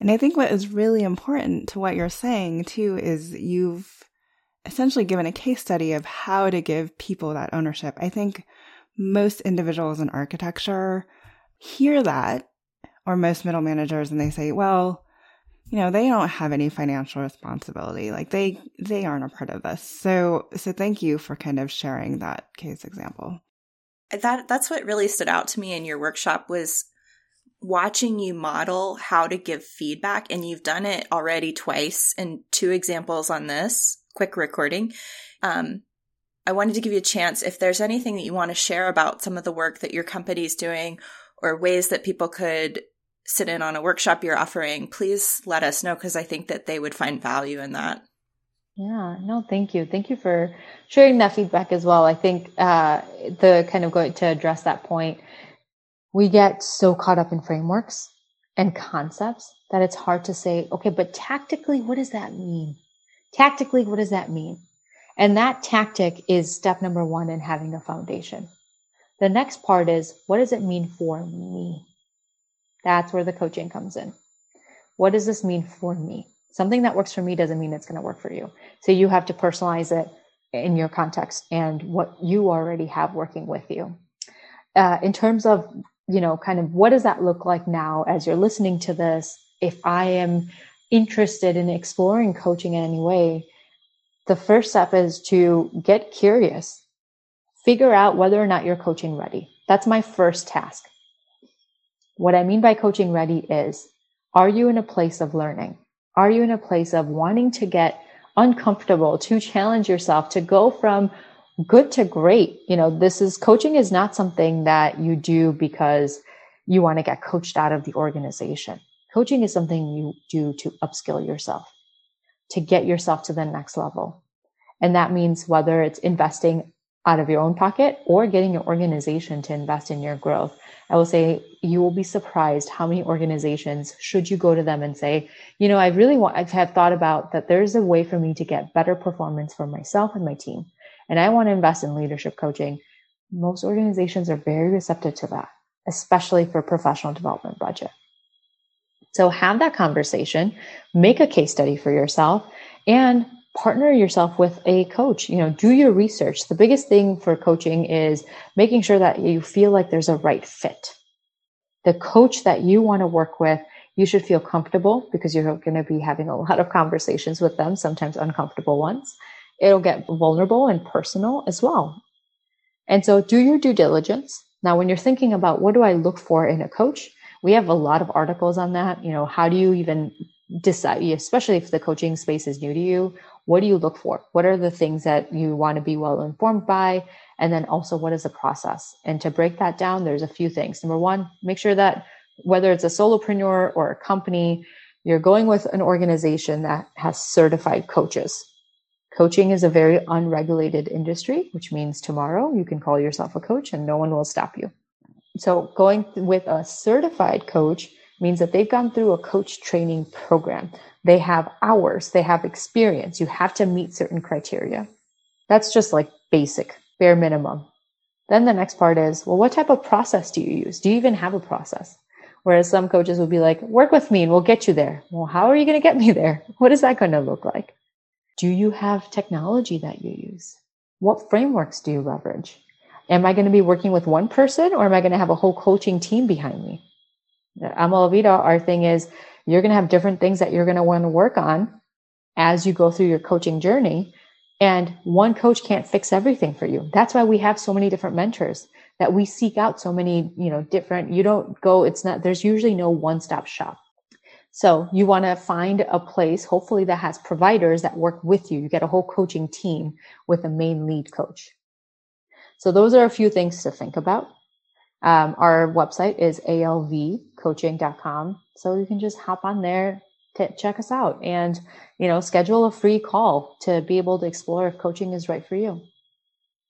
And I think what is really important to what you're saying too is you've essentially given a case study of how to give people that ownership. I think most individuals in architecture hear that, or most middle managers, and they say, well, you know, they don't have any financial responsibility. Like they they aren't a part of this. So so thank you for kind of sharing that case example. That that's what really stood out to me in your workshop was watching you model how to give feedback and you've done it already twice in two examples on this quick recording. Um, I wanted to give you a chance if there's anything that you want to share about some of the work that your company is doing or ways that people could sit in on a workshop you're offering, please let us know because I think that they would find value in that. Yeah, no, thank you. Thank you for sharing that feedback as well. I think uh, the kind of going to address that point, we get so caught up in frameworks and concepts that it's hard to say, okay, but tactically, what does that mean? Tactically, what does that mean? And that tactic is step number one in having a foundation. The next part is what does it mean for me? That's where the coaching comes in. What does this mean for me? Something that works for me doesn't mean it's going to work for you. So you have to personalize it in your context and what you already have working with you. Uh, in terms of, you know, kind of what does that look like now as you're listening to this? If I am interested in exploring coaching in any way, the first step is to get curious, figure out whether or not you're coaching ready. That's my first task. What I mean by coaching ready is, are you in a place of learning? Are you in a place of wanting to get uncomfortable, to challenge yourself, to go from good to great? You know, this is coaching is not something that you do because you want to get coached out of the organization. Coaching is something you do to upskill yourself, to get yourself to the next level. And that means whether it's investing out of your own pocket or getting your organization to invest in your growth. I will say you will be surprised how many organizations should you go to them and say, you know, I really want, I've had thought about that there's a way for me to get better performance for myself and my team. And I want to invest in leadership coaching. Most organizations are very receptive to that, especially for professional development budget. So have that conversation, make a case study for yourself and partner yourself with a coach. You know, do your research. The biggest thing for coaching is making sure that you feel like there's a right fit. The coach that you want to work with, you should feel comfortable because you're going to be having a lot of conversations with them, sometimes uncomfortable ones. It'll get vulnerable and personal as well. And so do your due diligence. Now, when you're thinking about what do I look for in a coach, we have a lot of articles on that. You know, how do you even decide, especially if the coaching space is new to you, what do you look for? What are the things that you want to be well informed by? And then also, what is the process? And to break that down, there's a few things. Number one, make sure that whether it's a solopreneur or a company, you're going with an organization that has certified coaches. Coaching is a very unregulated industry, which means tomorrow you can call yourself a coach and no one will stop you. So going with a certified coach means that they've gone through a coach training program. They have hours, they have experience. You have to meet certain criteria. That's just like basic, bare minimum. Then the next part is, well, what type of process do you use? Do you even have a process? Whereas some coaches will be like, work with me and we'll get you there. Well, how are you going to get me there? What is that going to look like? Do you have technology that you use? what frameworks do you leverage? Am I going to be working with one person or am I going to have a whole coaching team behind me? At our thing is you're going to have different things that you're going to want to work on as you go through your coaching journey. And one coach can't fix everything for you. That's why we have so many different mentors that we seek out so many, you know, different, you don't go, it's not, there's usually no one stop shop. So you want to find a place, hopefully that has providers that work with you. You get a whole coaching team with a main lead coach. So those are a few things to think about. Um, our website is alvcoaching.com. So you can just hop on there to check us out and, you know, schedule a free call to be able to explore if coaching is right for you.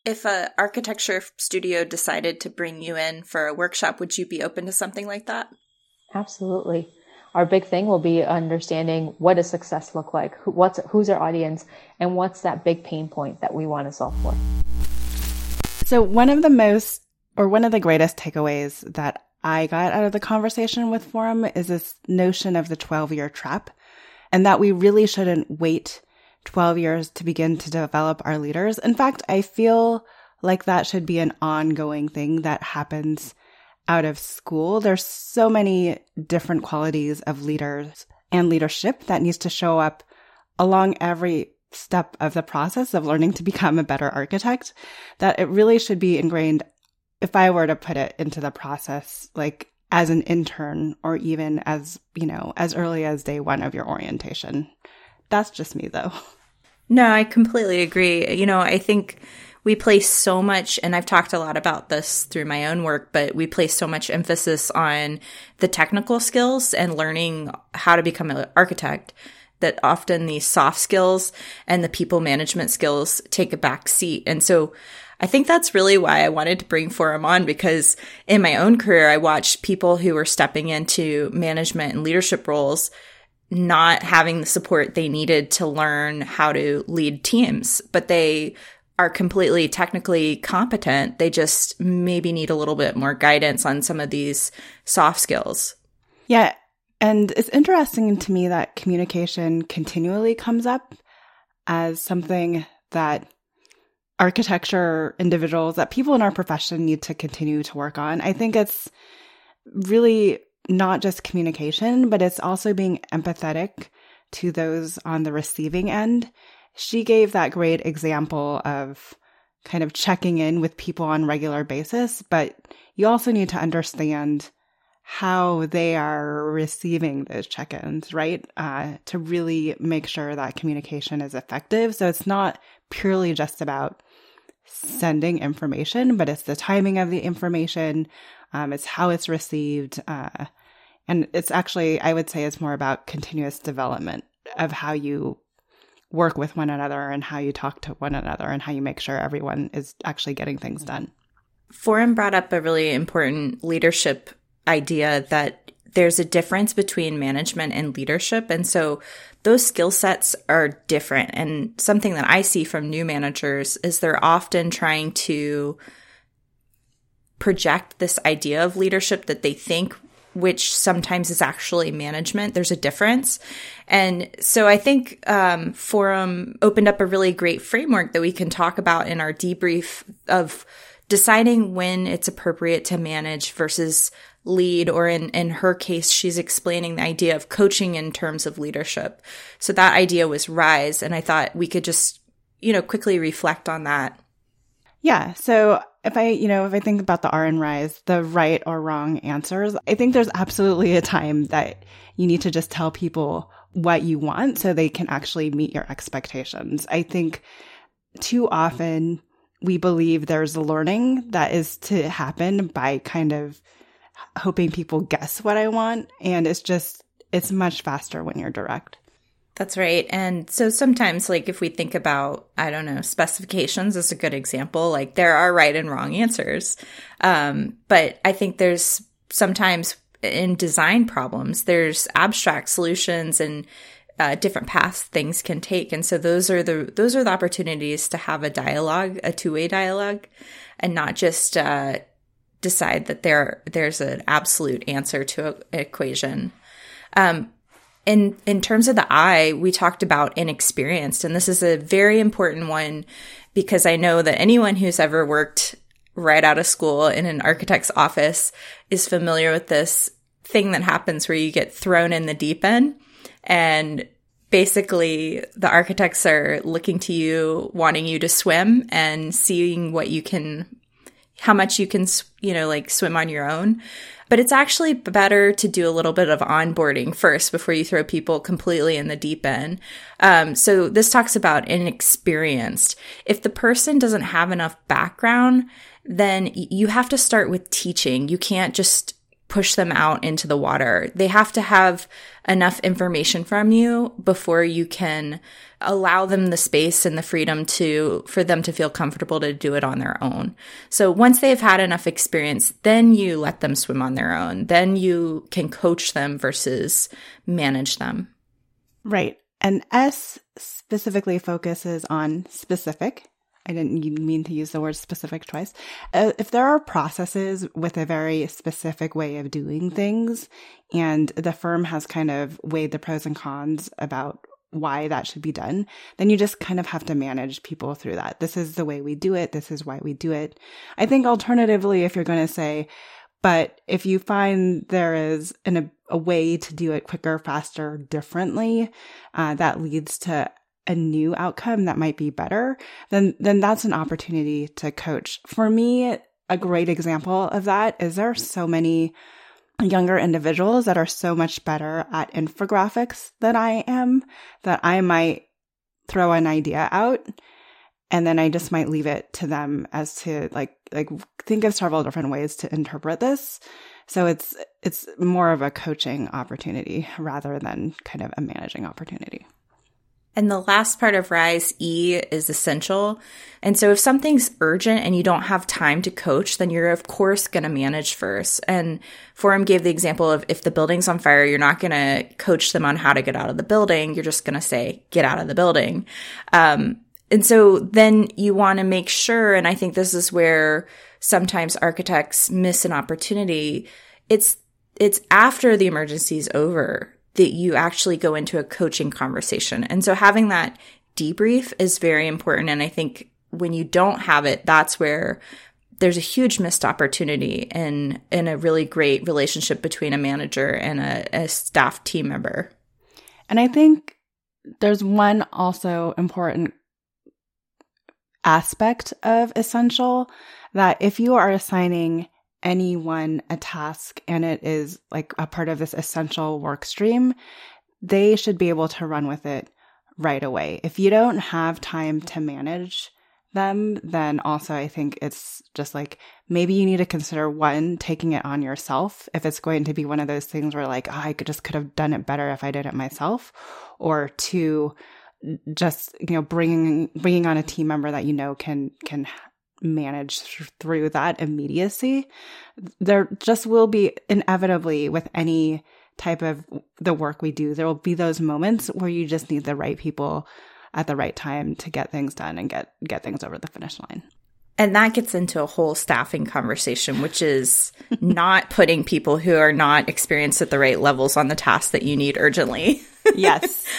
If a architecture studio decided to bring you in for a workshop, would you be open to something like that? Absolutely. Our big thing will be understanding what does success look like, what's who's our audience, and what's that big pain point that we want to solve for. So one of the most or one of the greatest takeaways that I got out of the conversation with Forum is this notion of the 12 year trap and that we really shouldn't wait 12 years to begin to develop our leaders. In fact, I feel like that should be an ongoing thing that happens out of school. There's so many different qualities of leaders and leadership that needs to show up along every step of the process of learning to become a better architect that it really should be ingrained if I were to put it into the process, like as an intern or even as, you know, as early as day one of your orientation. That's just me though. No, I completely agree. You know, I think we place so much, and I've talked a lot about this through my own work, but we place so much emphasis on the technical skills and learning how to become an architect that often these soft skills and the people management skills take a back seat. And so I think that's really why I wanted to bring Forum on because in my own career, I watched people who were stepping into management and leadership roles not having the support they needed to learn how to lead teams, but they are completely technically competent. They just maybe need a little bit more guidance on some of these soft skills. Yeah. And it's interesting to me that communication continually comes up as something that architecture individuals that people in our profession need to continue to work on. I think it's really not just communication, but it's also being empathetic to those on the receiving end. She gave that great example of kind of checking in with people on regular basis, but you also need to understand how they are receiving those check-ins, right? Uh, to really make sure that communication is effective. So it's not purely just about sending information, but it's the timing of the information. Um, it's how it's received. Uh, and it's actually, I would say it's more about continuous development of how you work with one another and how you talk to one another and how you make sure everyone is actually getting things mm-hmm. done. Forum brought up a really important leadership idea that there's a difference between management and leadership. And so those skill sets are different. And something that I see from new managers is they're often trying to project this idea of leadership that they think which sometimes is actually management. There's a difference. And so I think um, Forum opened up a really great framework that we can talk about in our debrief of deciding when it's appropriate to manage versus lead, or in, in her case, she's explaining the idea of coaching in terms of leadership. So that idea was rise. And I thought we could just, you know, quickly reflect on that. Yeah. So if I, you know, if I think about the R and rise, the right or wrong answers, I think there's absolutely a time that you need to just tell people what you want so they can actually meet your expectations. I think too often we believe there's a learning that is to happen by kind of hoping people guess what I want. And it's just, it's much faster when you're direct. That's right. And so sometimes, like, if we think about, I don't know, specifications is a good example. Like, there are right and wrong answers. Um, but I think there's sometimes in design problems, there's abstract solutions and uh, different paths things can take. And so those are the, those are the opportunities to have a dialogue, a two way dialogue and not just, uh, decide that there there's an absolute answer to an equation. Um, in in terms of the I, we talked about inexperienced, and this is a very important one because I know that anyone who's ever worked right out of school in an architect's office is familiar with this thing that happens where you get thrown in the deep end and basically the architects are looking to you wanting you to swim and seeing what you can how much you can you know like swim on your own but it's actually better to do a little bit of onboarding first before you throw people completely in the deep end. Um, so this talks about inexperienced. If the person doesn't have enough background, then you have to start with teaching. You can't just push them out into the water. They have to have enough information from you before you can allow them the space and the freedom to for them to feel comfortable to do it on their own. So once they've had enough experience, then you let them swim on their own. Then you can coach them versus manage them. Right. And S specifically focuses on specific I didn't mean to use the word specific twice. Uh, if there are processes with a very specific way of doing things, and the firm has kind of weighed the pros and cons about why that should be done, then you just kind of have to manage people through that. This is the way we do it. This is why we do it. I think alternatively, if you're going to say, but if you find there is an, a, a way to do it quicker, faster, differently, uh, that leads to a new outcome that might be better, then then that's an opportunity to coach. For me, a great example of that is there are so many younger individuals that are so much better at infographics than I am that I might throw an idea out and then I just might leave it to them as to like like think of several different ways to interpret this. So it's it's more of a coaching opportunity rather than kind of a managing opportunity. And the last part of RISE E is essential. And so if something's urgent and you don't have time to coach, then you're of course going to manage first. And Forum gave the example of if the building's on fire, you're not going to coach them on how to get out of the building. You're just going to say, get out of the building. Um, and so then you want to make sure, and I think this is where sometimes architects miss an opportunity. It's, it's after the emergency is over that you actually go into a coaching conversation. And so having that debrief is very important. And I think when you don't have it, that's where there's a huge missed opportunity in in a really great relationship between a manager and a, a staff team member. And I think there's one also important aspect of essential that if you are assigning anyone a task and it is like a part of this essential work stream, they should be able to run with it right away. If you don't have time to manage them, then also I think it's just like maybe you need to consider one, taking it on yourself. If it's going to be one of those things where like, oh, I could just could have done it better if I did it myself, or two, just you know bringing bringing on a team member that you know can can manage through that immediacy. There just will be inevitably with any type of the work we do, there will be those moments where you just need the right people at the right time to get things done and get get things over the finish line. And that gets into a whole staffing conversation, which is not putting people who are not experienced at the right levels on the tasks that you need urgently. yes.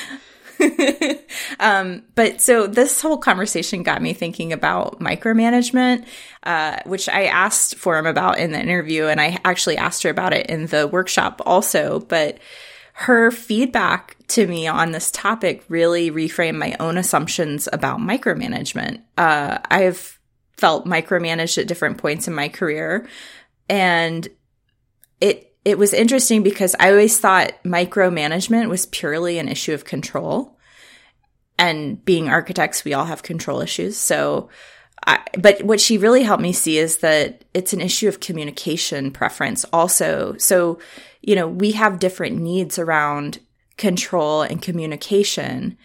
um, but so this whole conversation got me thinking about micromanagement, uh, which I asked Forum about in the interview, and I actually asked her about it in the workshop also. But her feedback to me on this topic really reframed my own assumptions about micromanagement. Uh, I've felt micromanaged at different points in my career, and it it was interesting because I always thought micromanagement was purely an issue of control. And being architects, we all have control issues. So, I, but what she really helped me see is that it's an issue of communication preference also. So, you know, we have different needs around control and communication.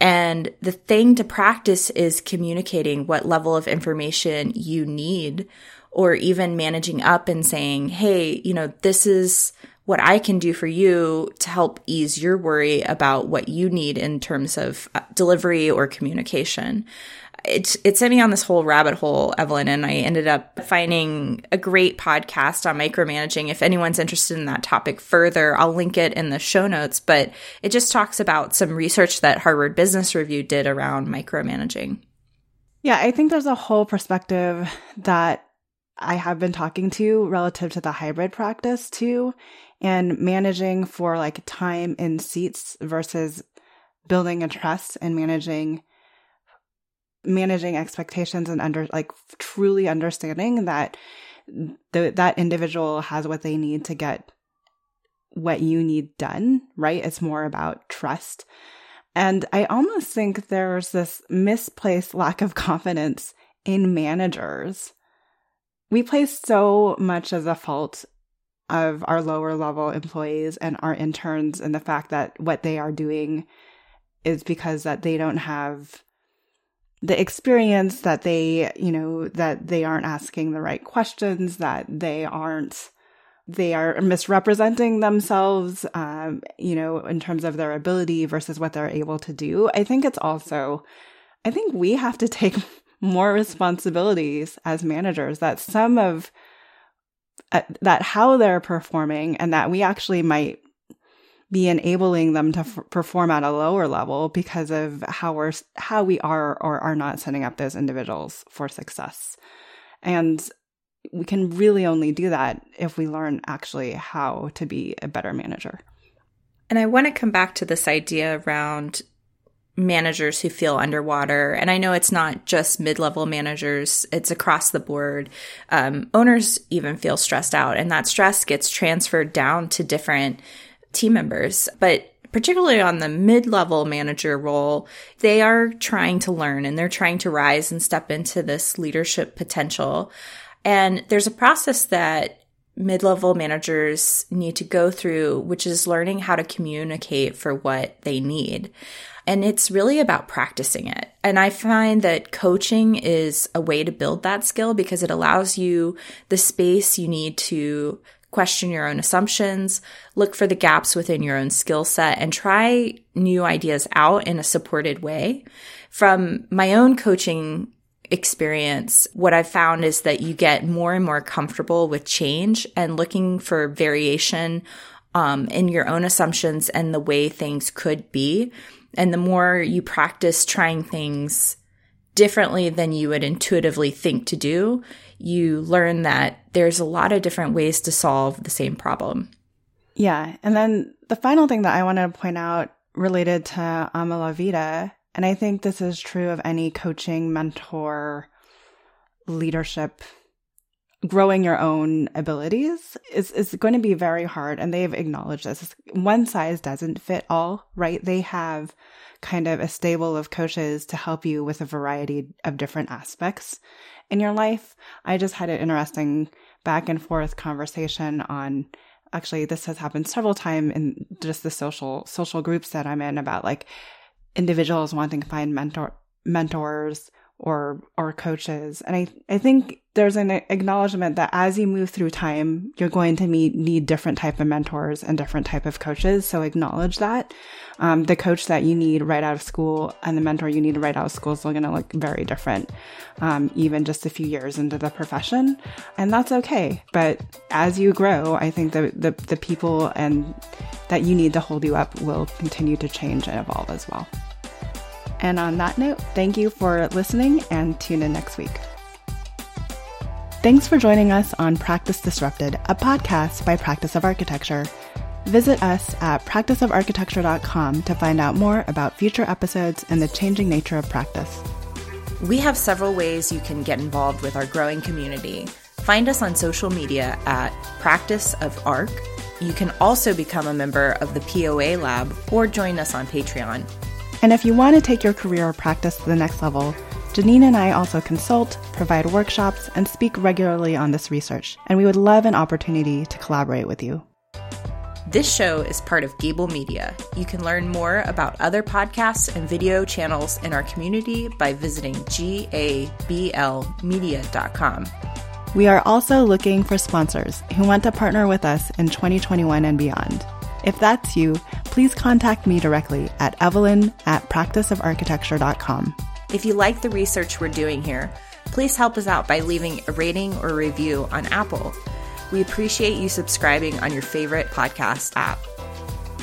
And the thing to practice is communicating what level of information you need or even managing up and saying, Hey, you know, this is what I can do for you to help ease your worry about what you need in terms of uh, delivery or communication. it, it sent me on this whole rabbit hole, Evelyn, and I ended up finding a great podcast on micromanaging. If anyone's interested in that topic further, I'll link it in the show notes. But it just talks about some research that Harvard Business Review did around micromanaging. Yeah, I think there's a whole perspective that I have been talking to relative to the hybrid practice too, and managing for like time in seats versus building a trust and managing managing expectations and under like truly understanding that the, that individual has what they need to get what you need done, right? It's more about trust. And I almost think there's this misplaced lack of confidence in managers. We place so much of the fault of our lower level employees and our interns and the fact that what they are doing is because that they don't have the experience that they, you know, that they aren't asking the right questions, that they aren't, they are misrepresenting themselves, um, you know, in terms of their ability versus what they're able to do. I think it's also, I think we have to take more responsibilities as managers that some of, uh, that how they're performing and that we actually might be enabling them to f- perform at a lower level because of how we're how we are or are not setting up those individuals for success. And we can really only do that if we learn actually how to be a better manager. And i want to come back to this idea around managers who feel underwater. And I know it's not just mid level managers, it's across the board. Um, owners even feel stressed out, and that stress gets transferred down to different team members, but particularly on the mid-level manager role, they are trying to learn and they're trying to rise and step into this leadership potential. And there's a process that mid-level managers need to go through, which is learning how to communicate for what they need. And it's really about practicing it. And I find that coaching is a way to build that skill because it allows you the space you need to question your own assumptions, look for the gaps within your own skill set, and try new ideas out in a supported way. From my own coaching experience, what I've found is that you get more and more comfortable with change and looking for variation um, in your own assumptions and the way things could be. And the more you practice trying things differently than you would intuitively think to do, you learn that there's a lot of different ways to solve the same problem. Yeah. And then the final thing that I want to point out related to Ama La Vida, and I think this is true of any coaching, mentor, leadership, growing your own abilities is, is going to be very hard. And they've acknowledged this. One size doesn't fit all, right? They have kind of a stable of coaches to help you with a variety of different aspects in your life. I just had an interesting back and forth conversation on actually this has happened several times in just the social social groups that I'm in about like individuals wanting to find mentor mentors or or coaches. And i i think there's an acknowledgement that as you move through time you're going to meet need different type of mentors and different type of coaches. So acknowledge that. Um, the coach that you need right out of school and the mentor you need right out of school is going to look very different um, even just a few years into the profession. And that's okay. But as you grow i think the, the the people and that you need to hold you up will continue to change and evolve as well and on that note, thank you for listening and tune in next week. Thanks for joining us on Practice Disrupted, a podcast by Practice of Architecture. Visit us at practiceofarchitecture.com to find out more about future episodes and the changing nature of practice. We have several ways you can get involved with our growing community. Find us on social media at Practice of Arc. You can also become a member of the POA Lab or join us on Patreon. And if you want to take your career or practice to the next level, Janine and I also consult, provide workshops, and speak regularly on this research, and we would love an opportunity to collaborate with you. This show is part of Gabl Media. You can learn more about other podcasts and video channels in our community by visiting gablmedia.com. We are also looking for sponsors who want to partner with us in 2021 and beyond. If that's you, please contact me directly at evelyn at practiceofarchitecture.com. If you like the research we're doing here, please help us out by leaving a rating or review on Apple. We appreciate you subscribing on your favorite podcast app.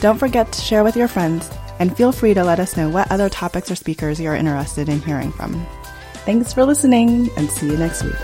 Don't forget to share with your friends and feel free to let us know what other topics or speakers you're interested in hearing from. Thanks for listening and see you next week.